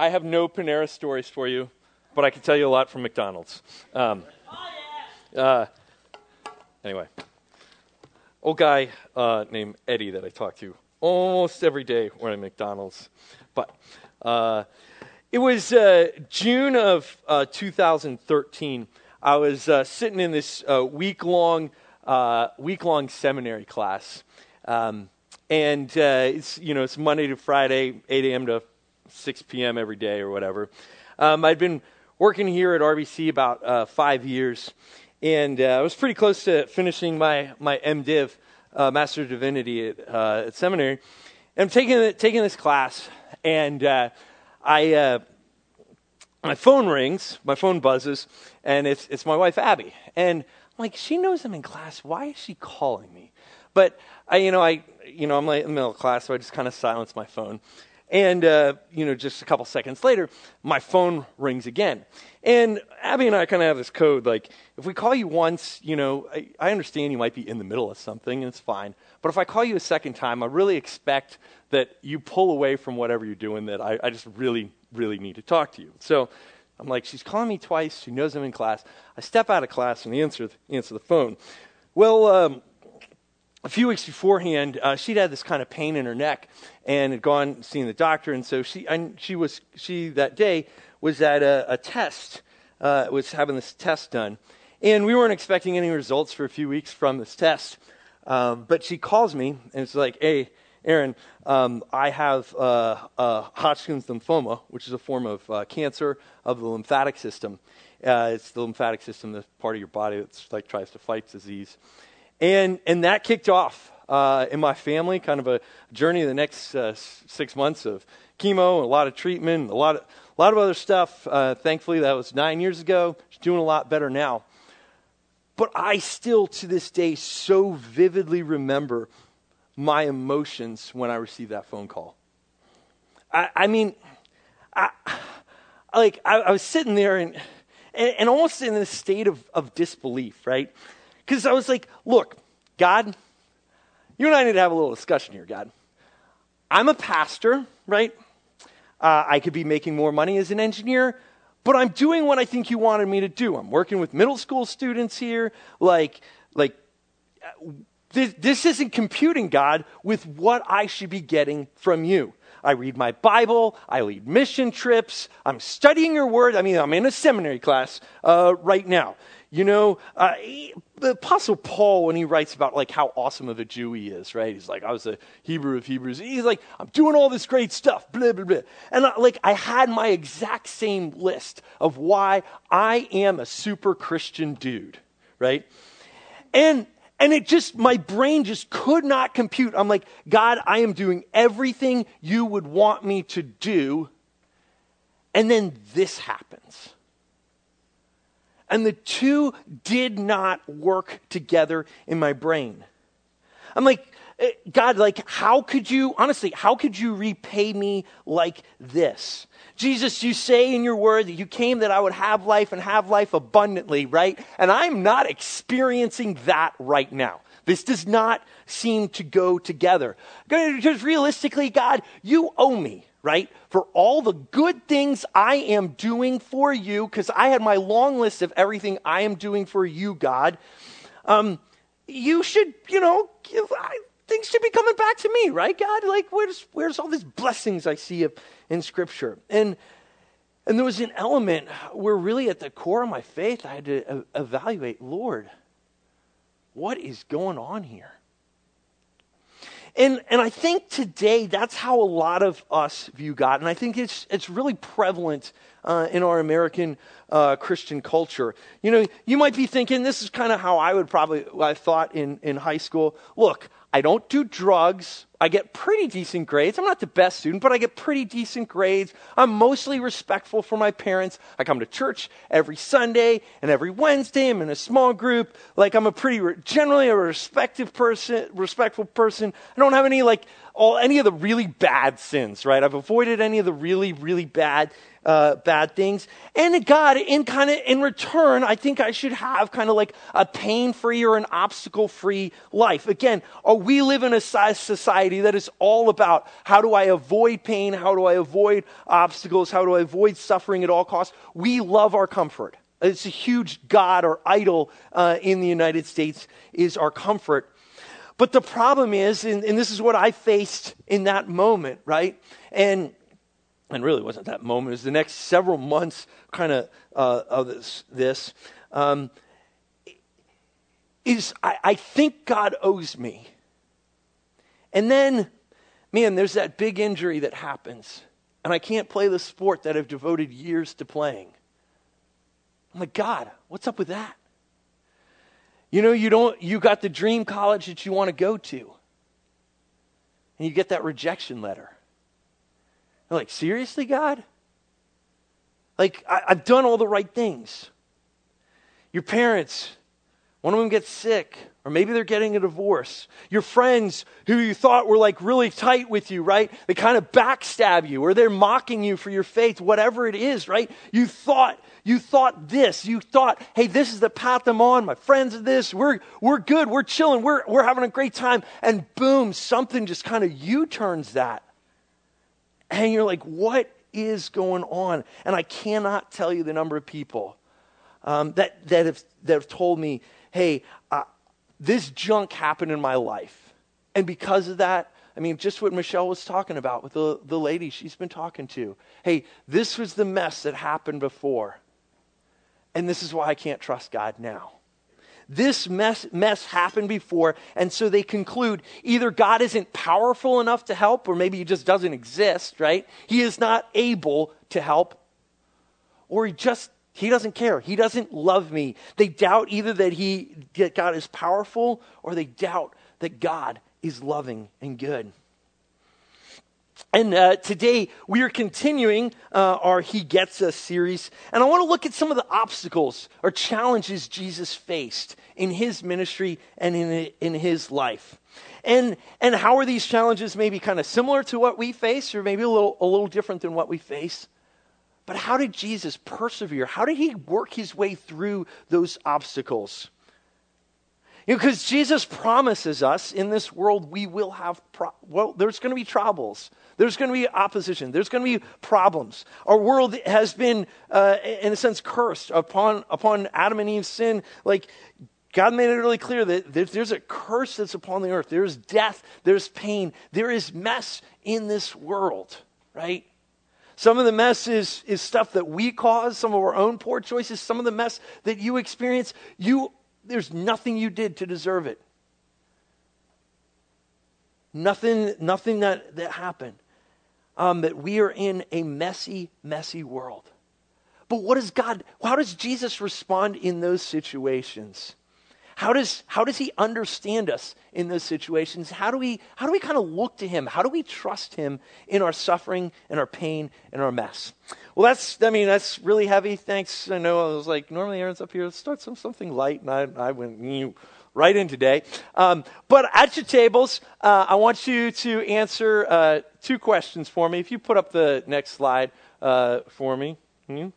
I have no Panera stories for you, but I can tell you a lot from McDonald's. Um, uh, anyway, old guy uh, named Eddie that I talk to almost every day when I'm at McDonald's. But uh, it was uh, June of uh, 2013. I was uh, sitting in this week long week long seminary class. Um, and it's you know it's Monday to Friday, 8 a.m. to 6 p.m. every day or whatever. Um, I'd been working here at RBC about uh, five years, and uh, I was pretty close to finishing my, my MDiv, uh, Master of Divinity at, uh, at seminary. And I'm taking, taking this class, and uh, I, uh, my phone rings, my phone buzzes, and it's, it's my wife, Abby. And I'm like, she knows I'm in class. Why is she calling me? But I, you know, I, you know, I'm like in the middle of class, so I just kind of silence my phone. And, uh, you know, just a couple seconds later, my phone rings again. And Abby and I kind of have this code like, if we call you once, you know, I, I, understand you might be in the middle of something, and it's fine. But if I call you a second time, I really expect that you pull away from whatever you're doing, that I, I just really, really need to talk to you. So I'm like, she's calling me twice. She knows I'm in class. I step out of class and answer, answer the phone. Well, um, a few weeks beforehand, uh, she'd had this kind of pain in her neck and had gone seen the doctor, and so she and she was she that day was at a, a test, uh, was having this test done, and we weren't expecting any results for a few weeks from this test, um, but she calls me and it's like, hey. Aaron, um, I have uh, Hodgkin's lymphoma, which is a form of uh, cancer of the lymphatic system. Uh, it's the lymphatic system, the part of your body that like tries to fight disease. And, and that kicked off uh, in my family, kind of a journey the next uh, six months of chemo, a lot of treatment, a lot of, a lot of other stuff. Uh, thankfully, that was nine years ago. She's doing a lot better now. But I still, to this day, so vividly remember my emotions when I received that phone call. I, I mean, I, like I, I was sitting there and, and, and almost in a state of, of disbelief, right? Because I was like, look, God, you and I need to have a little discussion here, God. I'm a pastor, right? Uh, I could be making more money as an engineer, but I'm doing what I think you wanted me to do. I'm working with middle school students here. Like, like, this, this isn't computing, God, with what I should be getting from you. I read my Bible. I lead mission trips. I'm studying your word. I mean, I'm in a seminary class uh, right now. You know, uh, he, the Apostle Paul, when he writes about like how awesome of a Jew he is, right? He's like, I was a Hebrew of Hebrews. He's like, I'm doing all this great stuff, blah blah blah. And uh, like, I had my exact same list of why I am a super Christian dude, right? And and it just, my brain just could not compute. I'm like, God, I am doing everything you would want me to do. And then this happens. And the two did not work together in my brain. I'm like, eh, God, like, how could you, honestly, how could you repay me like this? Jesus, you say in your word that you came that I would have life and have life abundantly, right? And I'm not experiencing that right now. This does not seem to go together. Just realistically, God, you owe me right? For all the good things I am doing for you, because I had my long list of everything I am doing for you, God. Um, you should, you know, give, I, things should be coming back to me, right, God? Like, where's where's all these blessings I see in Scripture? And and there was an element where, really, at the core of my faith, I had to evaluate, Lord, what is going on here? And, and I think today that's how a lot of us view God. And I think it's, it's really prevalent uh, in our American uh, Christian culture. You know, you might be thinking, this is kind of how I would probably, I thought in, in high school. Look, I don't do drugs. I get pretty decent grades. I'm not the best student, but I get pretty decent grades. I'm mostly respectful for my parents. I come to church every Sunday and every Wednesday. I'm in a small group. Like I'm a pretty, generally a respective person, respectful person. I don't have any like, all any of the really bad sins, right? I've avoided any of the really, really bad uh, bad things. And God, in kind of in return, I think I should have kind of like a pain-free or an obstacle-free life. Again, we live in a society that is all about how do I avoid pain? How do I avoid obstacles? How do I avoid suffering at all costs? We love our comfort. It's a huge God or idol uh, in the United States is our comfort. But the problem is, and, and this is what I faced in that moment, right? And and really wasn't that moment. It was the next several months, kind of uh, of this. this um, is I, I think God owes me, and then, man, there's that big injury that happens, and I can't play the sport that I've devoted years to playing. I'm like, God, what's up with that? You know, you don't you got the dream college that you want to go to. And you get that rejection letter. Like, seriously, God? Like, I, I've done all the right things. Your parents, one of them gets sick, or maybe they're getting a divorce. Your friends who you thought were like really tight with you, right? They kind of backstab you, or they're mocking you for your faith, whatever it is, right? You thought you thought this. You thought, hey, this is the path I'm on. My friends are this. We're, we're good. We're chilling. We're, we're having a great time. And boom, something just kind of U turns that. And you're like, what is going on? And I cannot tell you the number of people um, that, that, have, that have told me, hey, uh, this junk happened in my life. And because of that, I mean, just what Michelle was talking about with the, the lady she's been talking to. Hey, this was the mess that happened before. And this is why I can't trust God now. This mess, mess happened before, and so they conclude either God isn't powerful enough to help, or maybe he just doesn't exist, right? He is not able to help, or he just he doesn't care. He doesn't love me. They doubt either that he that God is powerful or they doubt that God is loving and good. And uh, today we are continuing uh, our He Gets Us series. And I want to look at some of the obstacles or challenges Jesus faced in his ministry and in, in his life. And, and how are these challenges maybe kind of similar to what we face or maybe a little, a little different than what we face? But how did Jesus persevere? How did he work his way through those obstacles? Because Jesus promises us in this world we will have, pro- well, there's going to be troubles. There's going to be opposition. There's going to be problems. Our world has been, uh, in a sense, cursed upon, upon Adam and Eve's sin. Like, God made it really clear that there's a curse that's upon the earth. There's death. There's pain. There is mess in this world, right? Some of the mess is, is stuff that we cause, some of our own poor choices, some of the mess that you experience. You there's nothing you did to deserve it. Nothing, nothing that, that happened. Um, that we are in a messy, messy world. But what does God, how does Jesus respond in those situations? How does, how does he understand us in those situations? How do we, how do we kind of look to him? How do we trust him in our suffering and our pain and our mess? Well, that's, I mean, that's really heavy. Thanks. I know I was like, normally Aaron's up here. Start some, something light. And I, I went right in today. Um, but at your tables, uh, I want you to answer uh, two questions for me. If you put up the next slide uh, for me. Hmm?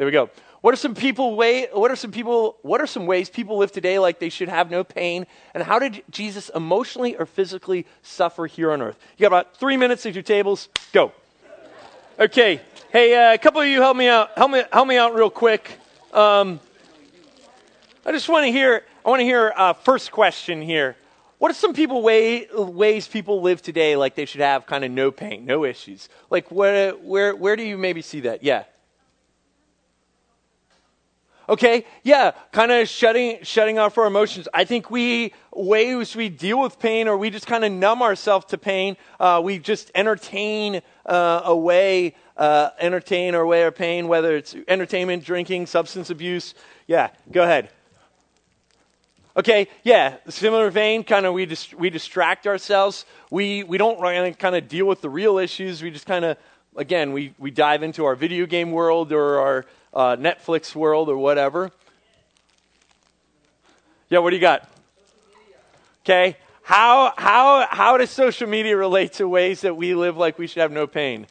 There we go. What are some people way, what are some people what are some ways people live today like they should have no pain? And how did Jesus emotionally or physically suffer here on earth? You got about three minutes at your tables. Go. Okay. Hey, uh, a couple of you help me out. Help me help me out real quick. Um, I just want to hear I want to hear uh, first question here. What are some people way, ways people live today like they should have kind of no pain, no issues? Like where where where do you maybe see that? Yeah. Okay, yeah, kind of shutting shutting off our emotions. I think we ways we deal with pain, or we just kind of numb ourselves to pain. Uh, we just entertain uh, away, uh, entertain our way our pain, whether it's entertainment, drinking, substance abuse. Yeah, go ahead. Okay, yeah, similar vein, kind of we, dist- we distract ourselves. We, we don't really kind of deal with the real issues. We just kind of, again, we, we dive into our video game world or our uh, Netflix world or whatever. Yeah, what do you got? Okay. How, how, how does social media relate to ways that we live like we should have no pain?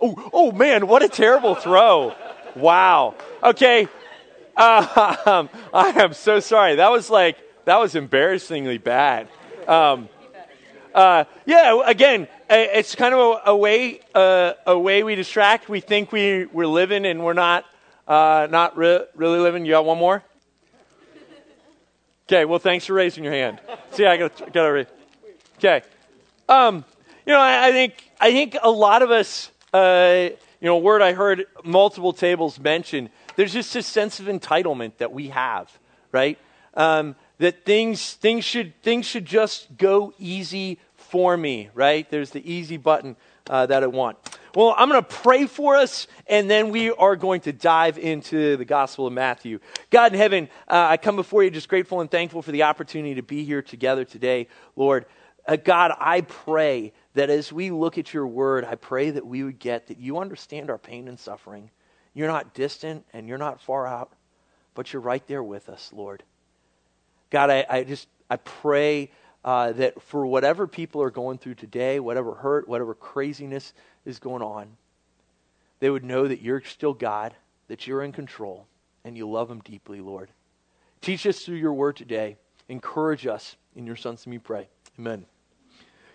Oh, oh man, what a terrible throw. Wow. Okay. Uh, I am so sorry. That was like, that was embarrassingly bad. Um, uh, yeah, again, it's kind of a, a way, uh, a way we distract. We think we, we're living and we're not, uh, not re- really living. You got one more? Okay, well, thanks for raising your hand. See, I got to. Okay, um, you know, I, I, think I think a lot of us, uh, you know, a word I heard multiple tables mention. There's just a sense of entitlement that we have, right? Um, that things things should things should just go easy for me, right? There's the easy button uh, that I want. Well, I'm going to pray for us, and then we are going to dive into the Gospel of Matthew. God in heaven, uh, I come before you just grateful and thankful for the opportunity to be here together today, Lord. Uh, God, I pray that as we look at your word, I pray that we would get that you understand our pain and suffering. You're not distant and you're not far out, but you're right there with us, Lord. God, I, I just I pray uh, that for whatever people are going through today, whatever hurt, whatever craziness is going on, they would know that you're still God, that you're in control, and you love them deeply, Lord. Teach us through your word today. Encourage us. In your son's name we pray. Amen.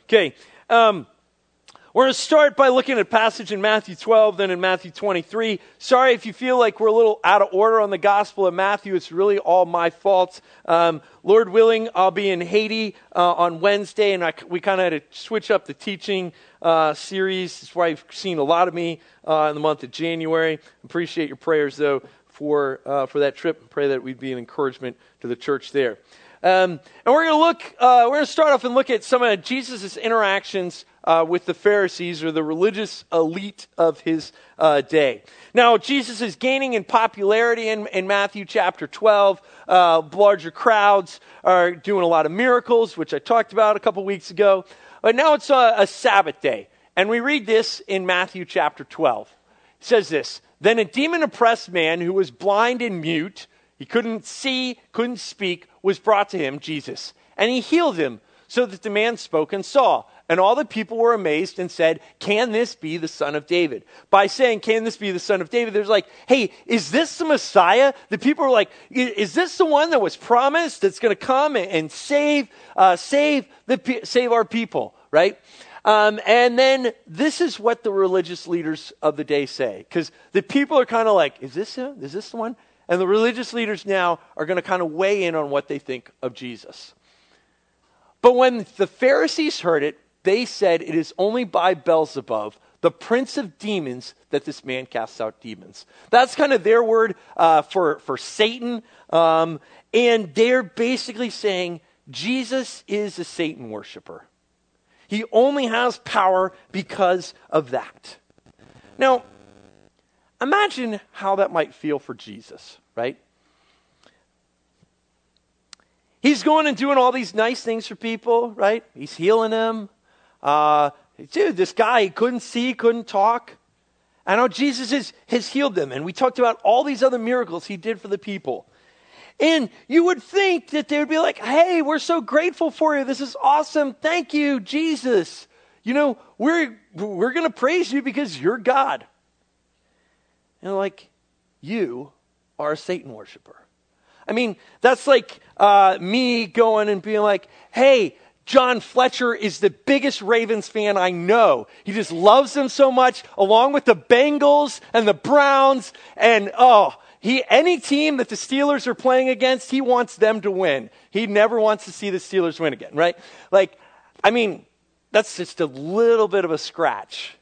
Okay. Um, we're going to start by looking at passage in Matthew 12, then in Matthew 23. Sorry if you feel like we're a little out of order on the Gospel of Matthew. It's really all my fault. Um, Lord willing, I'll be in Haiti uh, on Wednesday, and I, we kind of had to switch up the teaching uh, series. That's why you've seen a lot of me uh, in the month of January. Appreciate your prayers, though, for, uh, for that trip. And Pray that we'd be an encouragement to the church there. Um, and we're going to look, uh, we're going to start off and look at some of Jesus' interactions uh, with the Pharisees or the religious elite of his uh, day. Now, Jesus is gaining in popularity in, in Matthew chapter 12. Uh, larger crowds are doing a lot of miracles, which I talked about a couple weeks ago. But now it's a, a Sabbath day. And we read this in Matthew chapter 12. It says this Then a demon oppressed man who was blind and mute, he couldn't see, couldn't speak, was brought to him, Jesus. And he healed him so that the man spoke and saw. And all the people were amazed and said, Can this be the son of David? By saying, Can this be the son of David? There's like, Hey, is this the Messiah? The people were like, Is this the one that was promised that's going to come and save, uh, save, the, save our people, right? Um, and then this is what the religious leaders of the day say. Because the people are kind of like, Is this him? Is this the one? And the religious leaders now are going to kind of weigh in on what they think of Jesus. But when the Pharisees heard it, they said, It is only by Beelzebub, the prince of demons, that this man casts out demons. That's kind of their word uh, for, for Satan. Um, and they're basically saying Jesus is a Satan worshiper. He only has power because of that. Now, Imagine how that might feel for Jesus, right? He's going and doing all these nice things for people, right? He's healing them. Uh, dude, this guy, he couldn't see, couldn't talk. I know Jesus is, has healed them. And we talked about all these other miracles he did for the people. And you would think that they would be like, hey, we're so grateful for you. This is awesome. Thank you, Jesus. You know, we're, we're going to praise you because you're God. And like, you are a Satan worshiper. I mean, that's like uh, me going and being like, hey, John Fletcher is the biggest Ravens fan I know. He just loves them so much, along with the Bengals and the Browns. And oh, he, any team that the Steelers are playing against, he wants them to win. He never wants to see the Steelers win again, right? Like, I mean, that's just a little bit of a scratch.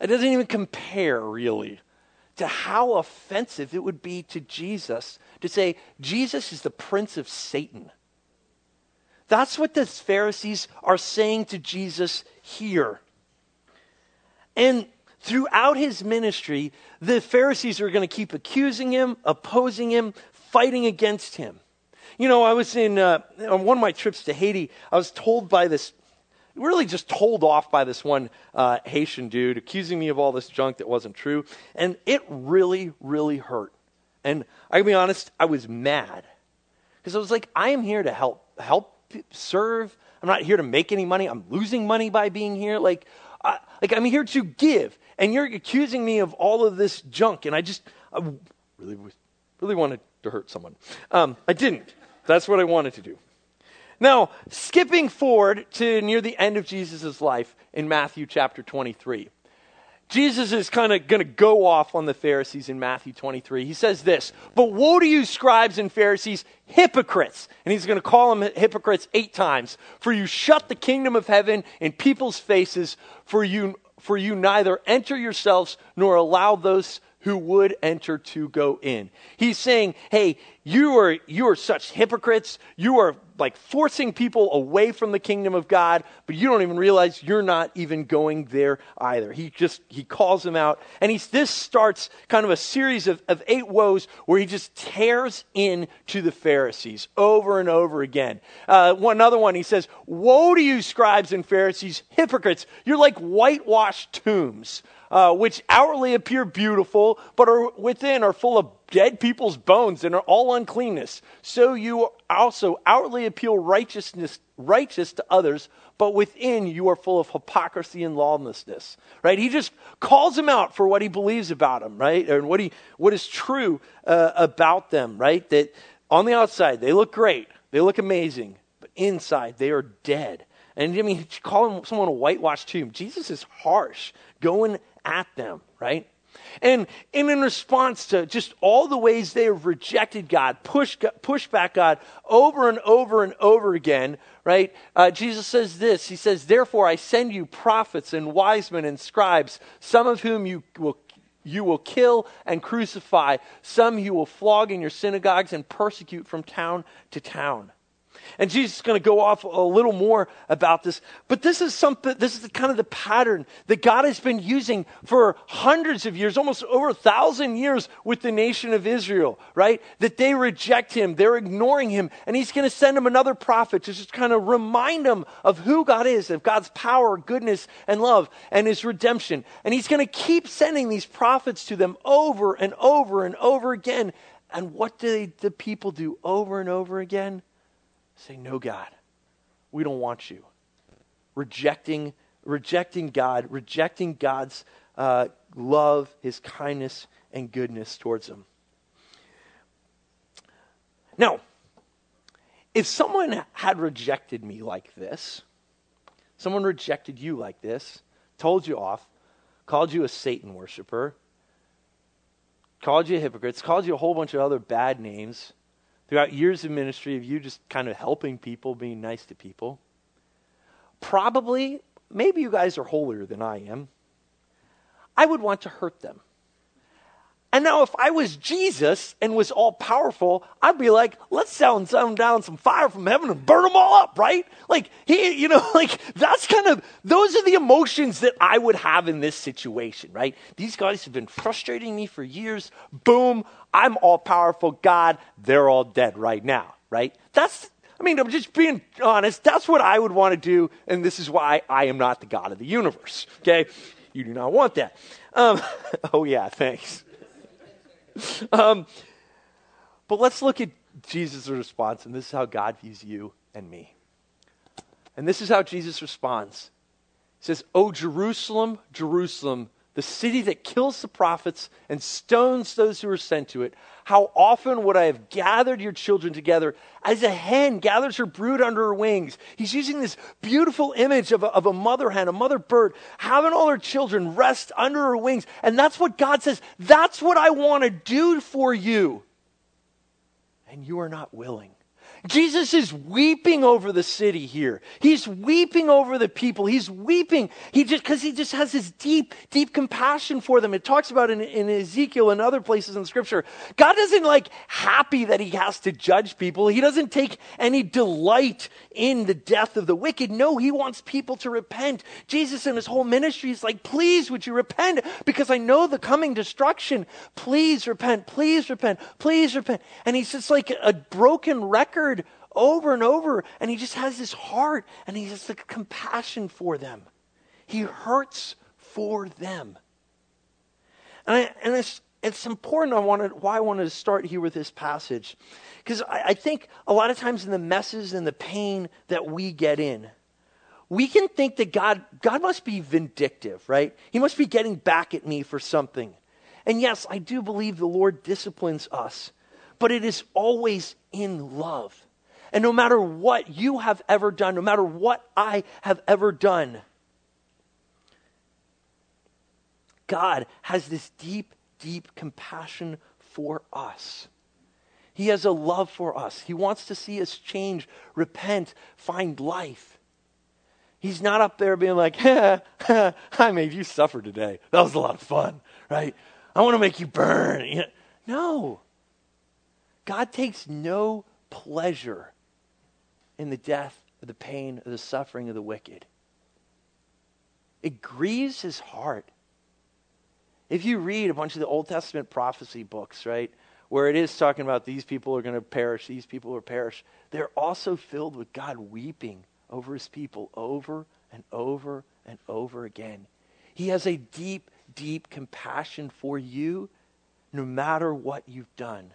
It doesn't even compare, really, to how offensive it would be to Jesus to say, Jesus is the prince of Satan. That's what the Pharisees are saying to Jesus here. And throughout his ministry, the Pharisees are going to keep accusing him, opposing him, fighting against him. You know, I was in uh, on one of my trips to Haiti. I was told by this really just told off by this one uh, Haitian dude accusing me of all this junk that wasn't true. And it really, really hurt. And I can be honest, I was mad. Because I was like, I am here to help, help serve. I'm not here to make any money. I'm losing money by being here. Like, I, like I'm here to give. And you're accusing me of all of this junk. And I just I really, really wanted to hurt someone. Um, I didn't. That's what I wanted to do. Now, skipping forward to near the end of Jesus' life in Matthew chapter 23. Jesus is kind of going to go off on the Pharisees in Matthew 23. He says this, But woe to you, scribes and Pharisees, hypocrites. And he's going to call them hypocrites eight times. For you shut the kingdom of heaven in people's faces, for you, for you neither enter yourselves nor allow those who would enter to go in. He's saying, hey, you are, you are such hypocrites. You are like forcing people away from the kingdom of God, but you don't even realize you're not even going there either. He just, he calls them out. And he's, this starts kind of a series of, of eight woes where he just tears into the Pharisees over and over again. Uh, one other one, he says, Woe to you, scribes and Pharisees, hypocrites! You're like whitewashed tombs uh, which outwardly appear beautiful, but are within are full of dead people's bones and are all uncleanness. So you also outwardly appeal righteousness, righteous to others, but within you are full of hypocrisy and lawlessness. Right? He just calls them out for what he believes about them, right? And what he what is true uh, about them, right? That on the outside they look great, they look amazing, but inside they are dead. And I mean, calling someone a whitewashed tomb, Jesus is harsh, going at them, right? And, and in response to just all the ways they have rejected God, pushed, pushed back God over and over and over again, right? Uh, Jesus says this He says, Therefore I send you prophets and wise men and scribes, some of whom you will you will kill and crucify, some you will flog in your synagogues and persecute from town to town. And Jesus is going to go off a little more about this. But this is something, this is kind of the pattern that God has been using for hundreds of years, almost over a thousand years with the nation of Israel, right? That they reject him, they're ignoring him, and he's going to send them another prophet to just kind of remind them of who God is, of God's power, goodness, and love, and his redemption. And he's going to keep sending these prophets to them over and over and over again. And what do the people do over and over again? Say, No, God, we don't want you. Rejecting, rejecting God, rejecting God's uh, love, his kindness, and goodness towards them. Now, if someone had rejected me like this, someone rejected you like this, told you off, called you a Satan worshiper, called you a hypocrites, called you a whole bunch of other bad names, throughout years of ministry of you just kind of helping people, being nice to people. Probably, maybe you guys are holier than I am. I would want to hurt them. And now, if I was Jesus and was all powerful, I'd be like, let's sound, sound down some fire from heaven and burn them all up, right? Like, he, you know, like that's kind of, those are the emotions that I would have in this situation, right? These guys have been frustrating me for years. Boom, I'm all powerful God. They're all dead right now, right? That's, I mean, I'm just being honest. That's what I would want to do. And this is why I am not the God of the universe, okay? You do not want that. Um, oh, yeah, thanks. um, but let's look at Jesus' response, and this is how God views you and me. And this is how Jesus responds. He says, O Jerusalem, Jerusalem, the city that kills the prophets and stones those who are sent to it, how often would I have gathered your children together as a hen gathers her brood under her wings? He's using this beautiful image of a, of a mother hen, a mother bird, having all her children rest under her wings. And that's what God says. That's what I want to do for you. And you are not willing. Jesus is weeping over the city here. He's weeping over the people. He's weeping. He just because he just has this deep, deep compassion for them. It talks about in, in Ezekiel and other places in Scripture. God isn't like happy that he has to judge people. He doesn't take any delight in the death of the wicked. No, he wants people to repent. Jesus in his whole ministry is like, please, would you repent? Because I know the coming destruction. Please repent. Please repent. Please repent. And he's just like a broken record over and over. And he just has this heart and he has the compassion for them. He hurts for them. And, I, and, it's important. I wanted why I wanted to start here with this passage, because I, I think a lot of times in the messes and the pain that we get in, we can think that God God must be vindictive, right? He must be getting back at me for something. And yes, I do believe the Lord disciplines us, but it is always in love. And no matter what you have ever done, no matter what I have ever done, God has this deep, deep compassion for us. He has a love for us. He wants to see us change, repent, find life. He's not up there being like, I made you suffer today. That was a lot of fun, right? I want to make you burn. No. God takes no pleasure in the death, or the pain, or the suffering of the wicked. It grieves his heart. If you read a bunch of the Old Testament prophecy books, right, where it is talking about these people are going to perish, these people will perish, they're also filled with God weeping over his people over and over and over again. He has a deep, deep compassion for you no matter what you've done.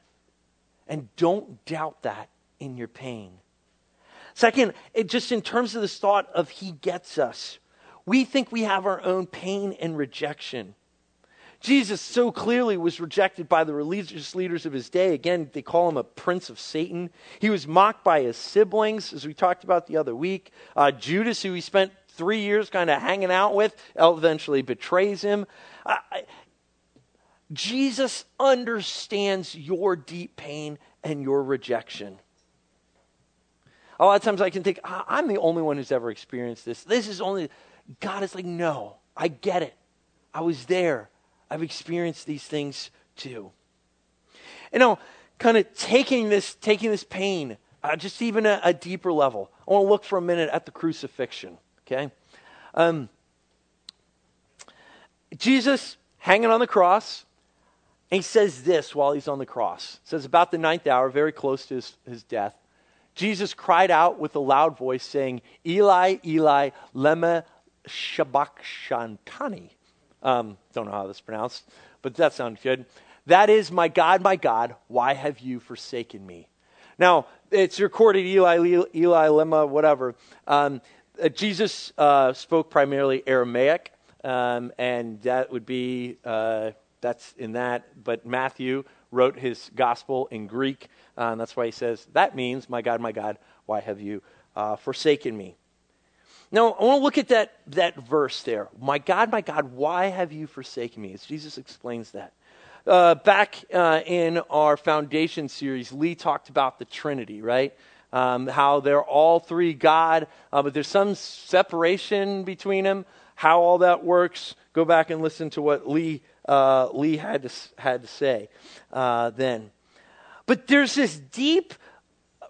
And don't doubt that in your pain. Second, it just in terms of this thought of He gets us, we think we have our own pain and rejection. Jesus so clearly was rejected by the religious leaders of his day. Again, they call him a prince of Satan. He was mocked by his siblings, as we talked about the other week. Uh, Judas, who he spent three years kind of hanging out with, eventually betrays him. Uh, Jesus understands your deep pain and your rejection. A lot of times I can think, I'm the only one who's ever experienced this. This is only, God is like, no, I get it. I was there. I've experienced these things too. You know, kind of taking this, taking this pain, uh, just even a, a, deeper level. I want to look for a minute at the crucifixion. Okay, um, Jesus hanging on the cross, and he says this while he's on the cross. It says about the ninth hour, very close to his, his death. Jesus cried out with a loud voice, saying, Eli, Eli, lema sabachthani. Um, don't know how this is pronounced, but that sounds good. That is, my God, my God, why have you forsaken me? Now, it's recorded Eli, Eli, Eli lema, whatever. Um, uh, Jesus uh, spoke primarily Aramaic, um, and that would be, uh, that's in that, but Matthew wrote his gospel in Greek. Uh, and that's why he says, That means, my God, my God, why have you uh, forsaken me? Now, I want to look at that, that verse there. My God, my God, why have you forsaken me? As Jesus explains that. Uh, back uh, in our foundation series, Lee talked about the Trinity, right? Um, how they're all three God, uh, but there's some separation between them. How all that works, go back and listen to what Lee, uh, Lee had, to, had to say then. But there's this deep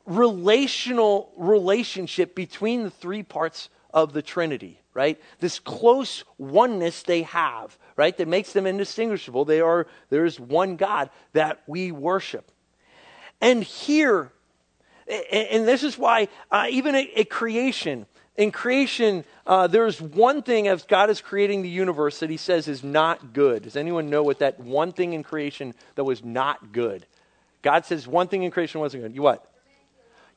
relational relationship between the three parts of the Trinity, right? This close oneness they have, right? That makes them indistinguishable. They are, there is one God that we worship. And here, and this is why, uh, even at, creation, in creation, uh, there's one thing as God is creating the universe that he says is not good. Does anyone know what that one thing in creation that was not good? God says one thing in creation wasn't good. You what?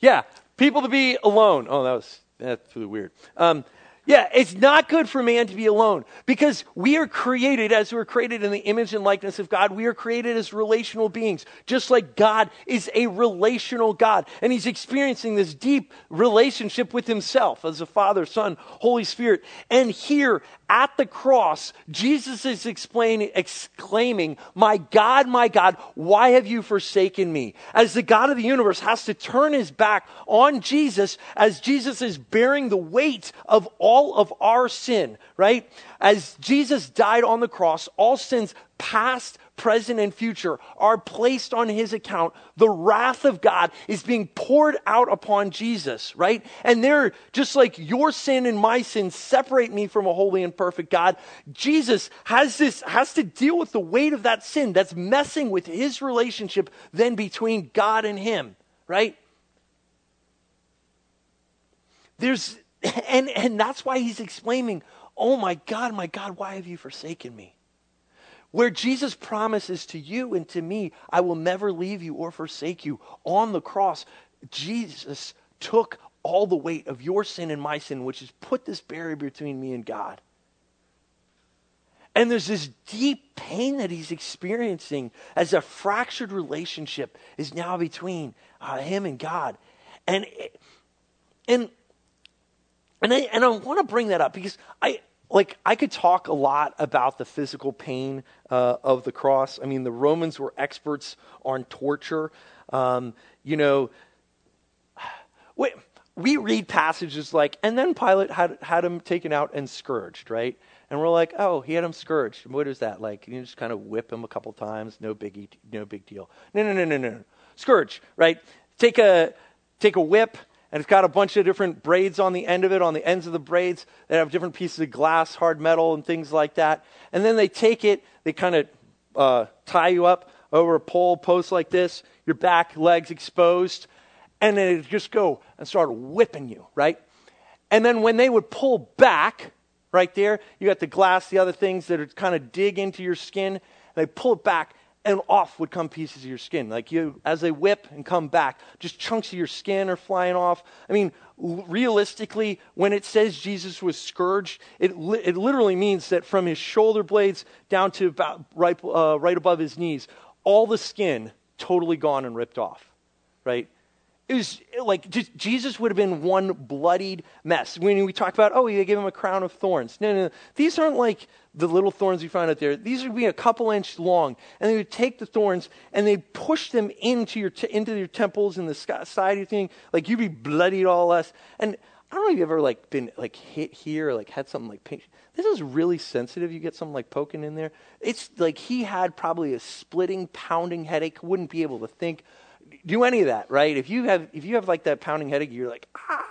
Yeah, people to be alone. Oh, that was that's really weird. Um, yeah, it's not good for man to be alone because we are created as we're created in the image and likeness of God. We are created as relational beings, just like God is a relational God. And he's experiencing this deep relationship with himself as a Father, Son, Holy Spirit. And here at the cross, Jesus is explaining, exclaiming, My God, my God, why have you forsaken me? As the God of the universe has to turn his back on Jesus as Jesus is bearing the weight of all all of our sin, right? As Jesus died on the cross, all sins, past, present, and future, are placed on his account. The wrath of God is being poured out upon Jesus, right? And they're just like your sin and my sin separate me from a holy and perfect God. Jesus has this, has to deal with the weight of that sin that's messing with his relationship then between God and him, right? There's, and, and that's why he's exclaiming, oh my God, my God, why have you forsaken me? where Jesus promises to you and to me, I will never leave you or forsake you. On the cross, Jesus took all the weight of your sin and my sin, which has put this barrier between me and God. And there's this deep pain that he's experiencing as a fractured relationship is now between uh, him and God. And, and, and I, and I want to bring that up because I, like, I could talk a lot about the physical pain uh, of the cross. I mean, the Romans were experts on torture. Um, you know, we, we read passages like, and then Pilate had, had him taken out and scourged, right? And we're like, oh, he had him scourged. What is that like? You just kind of whip him a couple times, no biggie, no big deal. No, no, no, no, no. Scourge, right? Take a take a whip, and it's got a bunch of different braids on the end of it, on the ends of the braids that have different pieces of glass, hard metal, and things like that. And then they take it, they kind of uh, tie you up over a pole post like this, your back, legs exposed, and then it just go and start whipping you, right? And then when they would pull back, right there. You got the glass, the other things that are kind of dig into your skin. They pull it back, and off would come pieces of your skin. Like you, as they whip and come back, just chunks of your skin are flying off. I mean, realistically, when it says Jesus was scourged, it, li- it literally means that from his shoulder blades down to about right, uh, right above his knees, all the skin totally gone and ripped off, right? It was like just, Jesus would have been one bloodied mess. When we talk about, oh, they gave him a crown of thorns. No, no, no. These aren't like the little thorns you find out there. These would be a couple inches long. And they would take the thorns and they'd push them into your, t- into your temples and the side of your thing. Like you'd be bloodied all less. And I don't know if you've ever like been like hit here or like had something like pink. This is really sensitive. You get something like poking in there. It's like he had probably a splitting, pounding headache, wouldn't be able to think do any of that, right? If you have if you have like that pounding headache, you're like ah,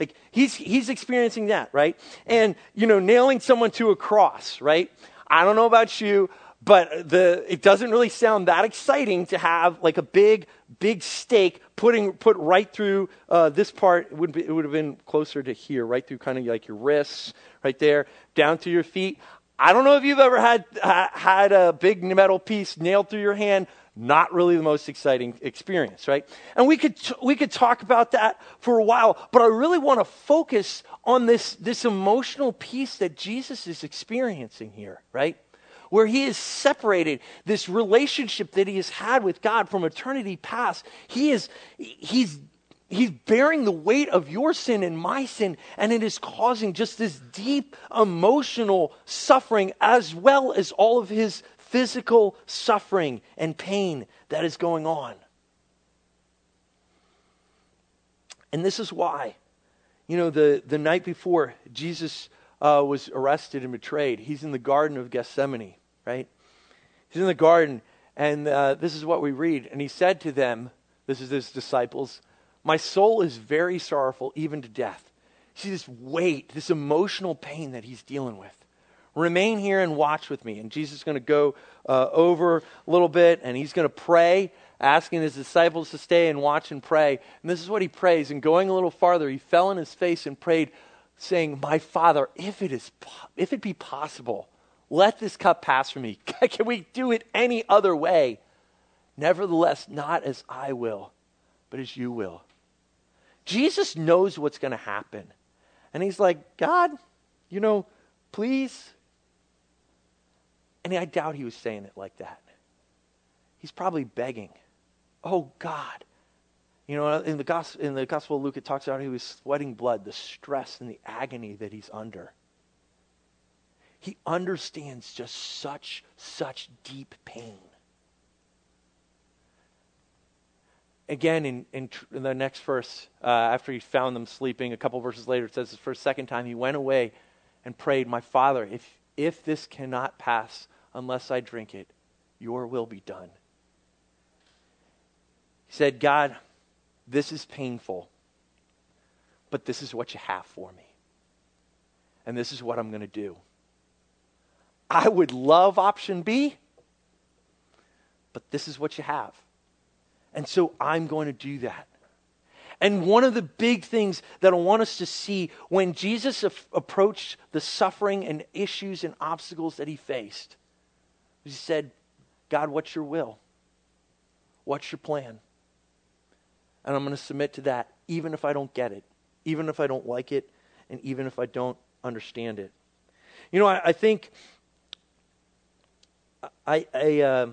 like he's he's experiencing that, right? And you know, nailing someone to a cross, right? I don't know about you, but the it doesn't really sound that exciting to have like a big big stake putting put right through uh, this part. It would be, it would have been closer to here, right through kind of like your wrists, right there, down to your feet. I don't know if you've ever had had a big metal piece nailed through your hand not really the most exciting experience, right? And we could, we could talk about that for a while, but I really want to focus on this, this emotional piece that Jesus is experiencing here, right? Where he is separated, this relationship that he has had with God from eternity past. He is, he's, he's bearing the weight of your sin and my sin, and it is causing just this deep emotional suffering as well as all of his physical suffering and pain that is going on. And this is why, you know, the, the night before Jesus uh, was arrested and betrayed, he's in the Garden of Gethsemane, right? He's in the garden, and uh, this is what we read. And he said to them, this is his disciples, My soul is very sorrowful, even to death. See this weight, this emotional pain that he's dealing with. Remain here and watch with me. And Jesus is going to go uh, over a little bit and he's going to pray, asking his disciples to stay and watch and pray. And this is what he prays. And going a little farther, he fell on his face and prayed, saying, My Father, if it, is, if it be possible, let this cup pass from me. Can we do it any other way? Nevertheless, not as I will, but as you will. Jesus knows what's going to happen. And he's like, God, you know, please I doubt he was saying it like that. He's probably begging, Oh God. You know, in the, gospel, in the Gospel of Luke, it talks about he was sweating blood, the stress and the agony that he's under. He understands just such, such deep pain. Again, in, in, in the next verse, uh, after he found them sleeping, a couple verses later, it says for a second time, he went away and prayed, My Father, if, if this cannot pass unless I drink it, your will be done. He said, God, this is painful, but this is what you have for me. And this is what I'm going to do. I would love option B, but this is what you have. And so I'm going to do that. And one of the big things that I want us to see when Jesus approached the suffering and issues and obstacles that he faced He said, God, what's your will? What's your plan? And I'm going to submit to that, even if I don't get it, even if I don't like it, and even if I don't understand it. You know, I, I think I, I, uh,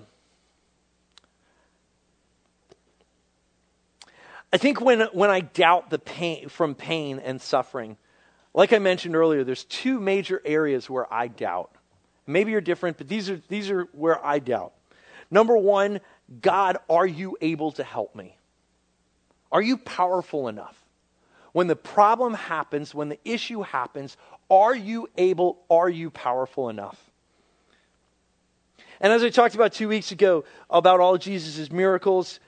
I think when, when I doubt the pain from pain and suffering, like I mentioned earlier, there's two major areas where I doubt. Maybe you're different, but these are, these are where I doubt. Number one, God, are you able to help me? Are you powerful enough? When the problem happens, when the issue happens, are you able, are you powerful enough? And as I talked about two weeks ago about all Jesus' miracles,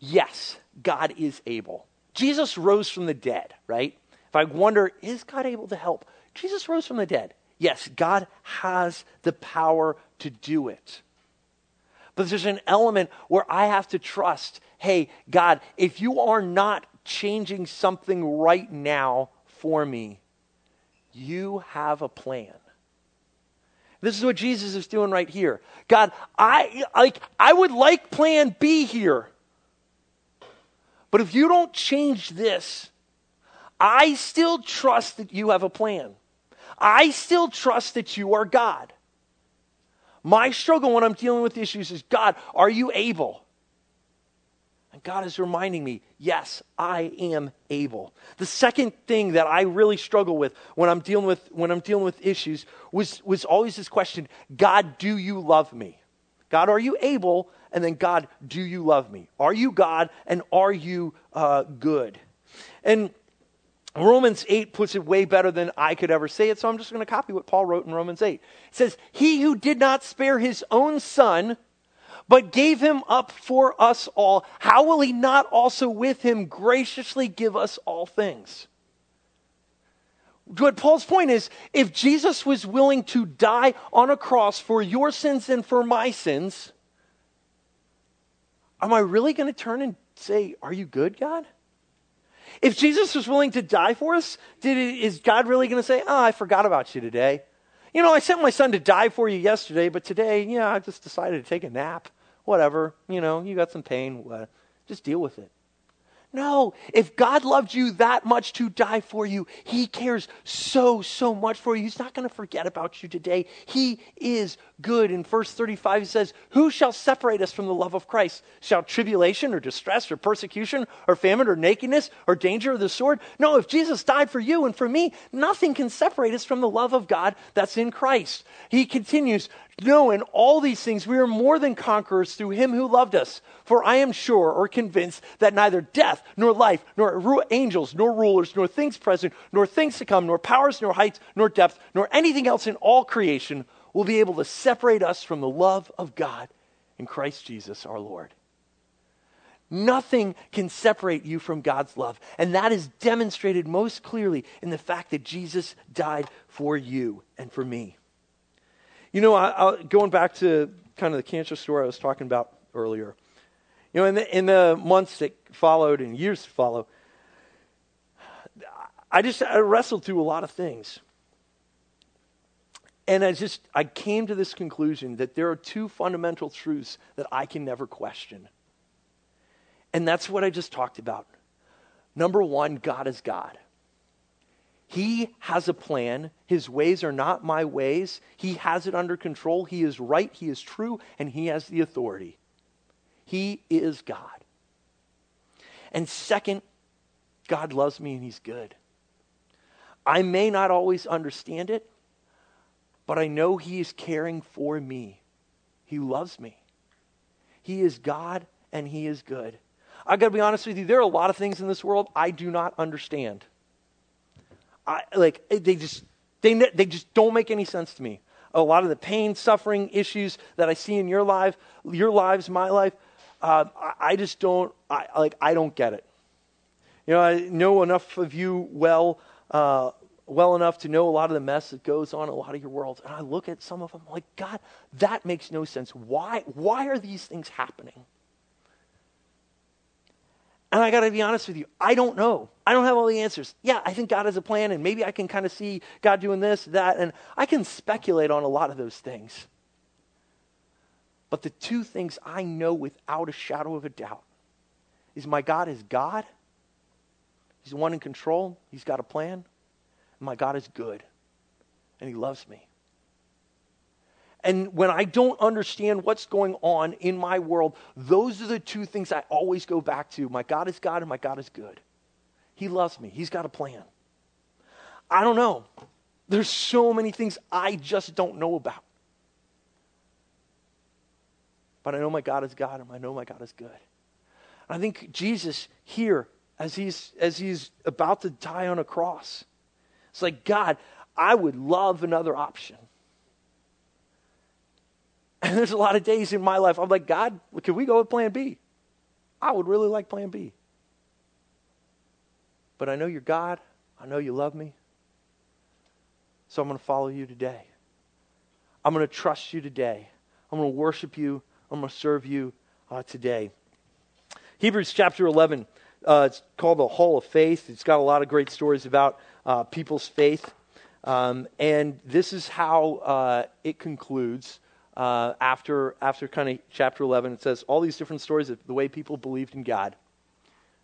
yes, God is able. Jesus rose from the dead, right? If I wonder, is God able to help? Jesus rose from the dead. Yes, God has the power to do it. But there's an element where I have to trust hey, God, if you are not changing something right now for me, you have a plan. This is what Jesus is doing right here. God, I like I would like plan B here. But if you don't change this, I still trust that you have a plan. I still trust that you are God. My struggle when I'm dealing with issues is God, are you able? And God is reminding me, yes, I am able. The second thing that I really struggle with when I'm dealing with when I'm dealing with issues was was always this question, God, do you love me? God, are you able? And then God, do you love me? Are you God and are you uh, good? And Romans 8 puts it way better than I could ever say it, so I'm just going to copy what Paul wrote in Romans 8. It says, He who did not spare his own son, but gave him up for us all, how will he not also with him graciously give us all things? What Paul's point is if Jesus was willing to die on a cross for your sins and for my sins, am I really going to turn and say, Are you good, God? If Jesus was willing to die for us, did, is God really going to say, Oh, I forgot about you today? You know, I sent my son to die for you yesterday, but today, yeah, I just decided to take a nap. Whatever. You know, you got some pain. Just deal with it. No, if God loved you that much to die for you, He cares so, so much for you. He's not going to forget about you today. He is good. In verse 35, He says, Who shall separate us from the love of Christ? Shall tribulation or distress or persecution or famine or nakedness or danger of the sword? No, if Jesus died for you and for me, nothing can separate us from the love of God that's in Christ. He continues, no, in all these things we are more than conquerors through him who loved us. For I am sure or convinced that neither death, nor life, nor angels, nor rulers, nor things present, nor things to come, nor powers, nor heights, nor depth, nor anything else in all creation will be able to separate us from the love of God in Christ Jesus our Lord. Nothing can separate you from God's love. And that is demonstrated most clearly in the fact that Jesus died for you and for me. You know, I, I, going back to kind of the cancer story I was talking about earlier. You know, in the, in the months that followed and years to follow, I just I wrestled through a lot of things. And I just I came to this conclusion that there are two fundamental truths that I can never question. And that's what I just talked about. Number one, God is God. He has a plan. His ways are not my ways. He has it under control. He is right. He is true. And He has the authority. He is God. And second, God loves me and He's good. I may not always understand it, but I know He is caring for me. He loves me. He is God and He is good. I've got to be honest with you, there are a lot of things in this world I do not understand. I, like they just they they just don't make any sense to me. A lot of the pain, suffering, issues that I see in your life, your lives, my life, uh, I, I, just don't I, like. I don't get it. You know, I know enough of you well, uh, well enough to know a lot of the mess that goes on in a lot of your worlds, and I look at some of them like, God, that makes no sense. Why? Why are these things happening? And I got to be honest with you, I don't know. I don't have all the answers. Yeah, I think God has a plan, and maybe I can kind of see God doing this, that, and I can speculate on a lot of those things. But the two things I know without a shadow of a doubt is my God is God. He's the one in control. He's got a plan. My God is good. And he loves me. And when I don't understand what's going on in my world, those are the two things I always go back to. My God is God and my God is good. He loves me. He's got a plan. I don't know. There's so many things I just don't know about. But I know my God is God and I know my God is good. I think Jesus here, as he's, as he's about to die on a cross, it's like, God, I would love another option. And there's a lot of days in my life I'm like, God, can we go with plan B? I would really like plan B. But I know you're God. I know you love me. So I'm going to follow you today. I'm going to trust you today. I'm going to worship you. I'm going to serve you uh, today. Hebrews chapter 11, uh, it's called the Hall of Faith. It's got a lot of great stories about uh, people's faith. Um, and this is how uh, it concludes uh, after, after kind of chapter 11. It says all these different stories of the way people believed in God.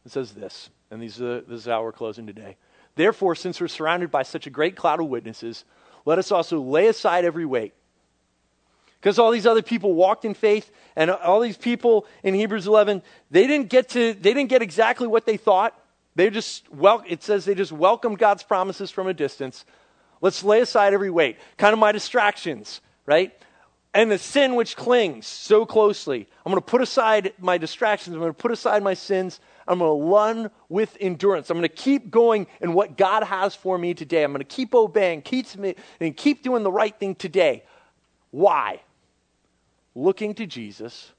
It says this, and these are, this is how we're closing today. Therefore, since we're surrounded by such a great cloud of witnesses, let us also lay aside every weight. Because all these other people walked in faith, and all these people in Hebrews 11, they didn't get to, they didn't get exactly what they thought. They just, well, it says they just welcomed God's promises from a distance. Let's lay aside every weight. Kind of my distractions, right? And the sin which clings so closely. I'm going to put aside my distractions. I'm going to put aside my sins. I'm going to run with endurance. I'm going to keep going in what God has for me today. I'm going to keep obeying, keep me, and keep doing the right thing today. Why? Looking to Jesus,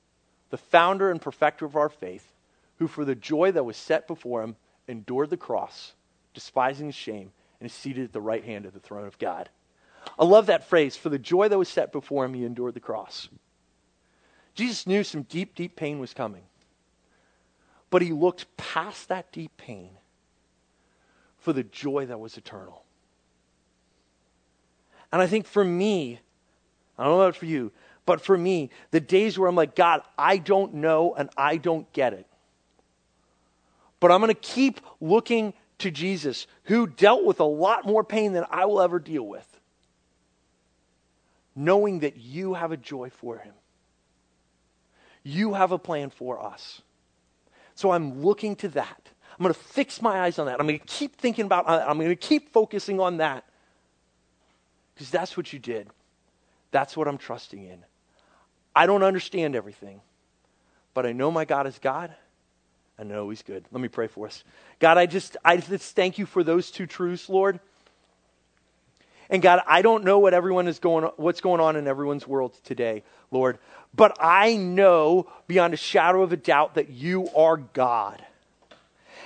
the founder and perfecter of our faith, who for the joy that was set before him endured the cross, despising shame, and is seated at the right hand of the throne of God. I love that phrase. For the joy that was set before him, he endured the cross. Jesus knew some deep, deep pain was coming. But he looked past that deep pain for the joy that was eternal. And I think for me, I don't know about for you, but for me, the days where I'm like, God, I don't know and I don't get it. But I'm going to keep looking to Jesus, who dealt with a lot more pain than I will ever deal with, knowing that you have a joy for him. You have a plan for us. So I'm looking to that. I'm going to fix my eyes on that. I'm going to keep thinking about uh, I'm going to keep focusing on that. Because that's what you did. That's what I'm trusting in. I don't understand everything, but I know my God is God. I know He's good. Let me pray for us. God, I just, I just thank you for those two truths, Lord. And God, I don't know what everyone is going, what's going on in everyone's world today, Lord, but I know beyond a shadow of a doubt that you are God.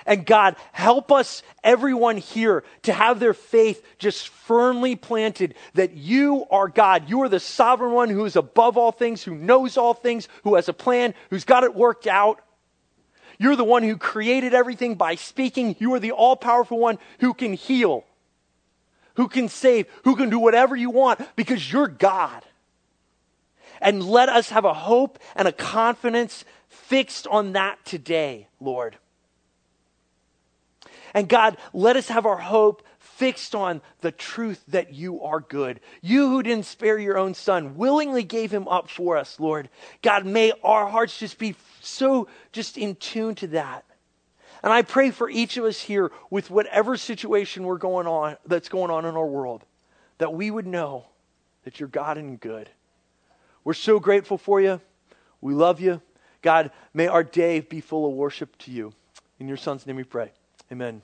And God, help us, everyone here, to have their faith just firmly planted that you are God. You are the sovereign one who is above all things, who knows all things, who has a plan, who's got it worked out. You're the one who created everything by speaking. You are the all powerful one who can heal, who can save, who can do whatever you want because you're God. And let us have a hope and a confidence fixed on that today, Lord. And God, let us have our hope fixed on the truth that you are good. You who didn't spare your own son willingly gave him up for us, Lord. God, may our hearts just be so just in tune to that. And I pray for each of us here with whatever situation we're going on that's going on in our world that we would know that you're God and good. We're so grateful for you. We love you. God, may our day be full of worship to you. In your son's name we pray. Amen.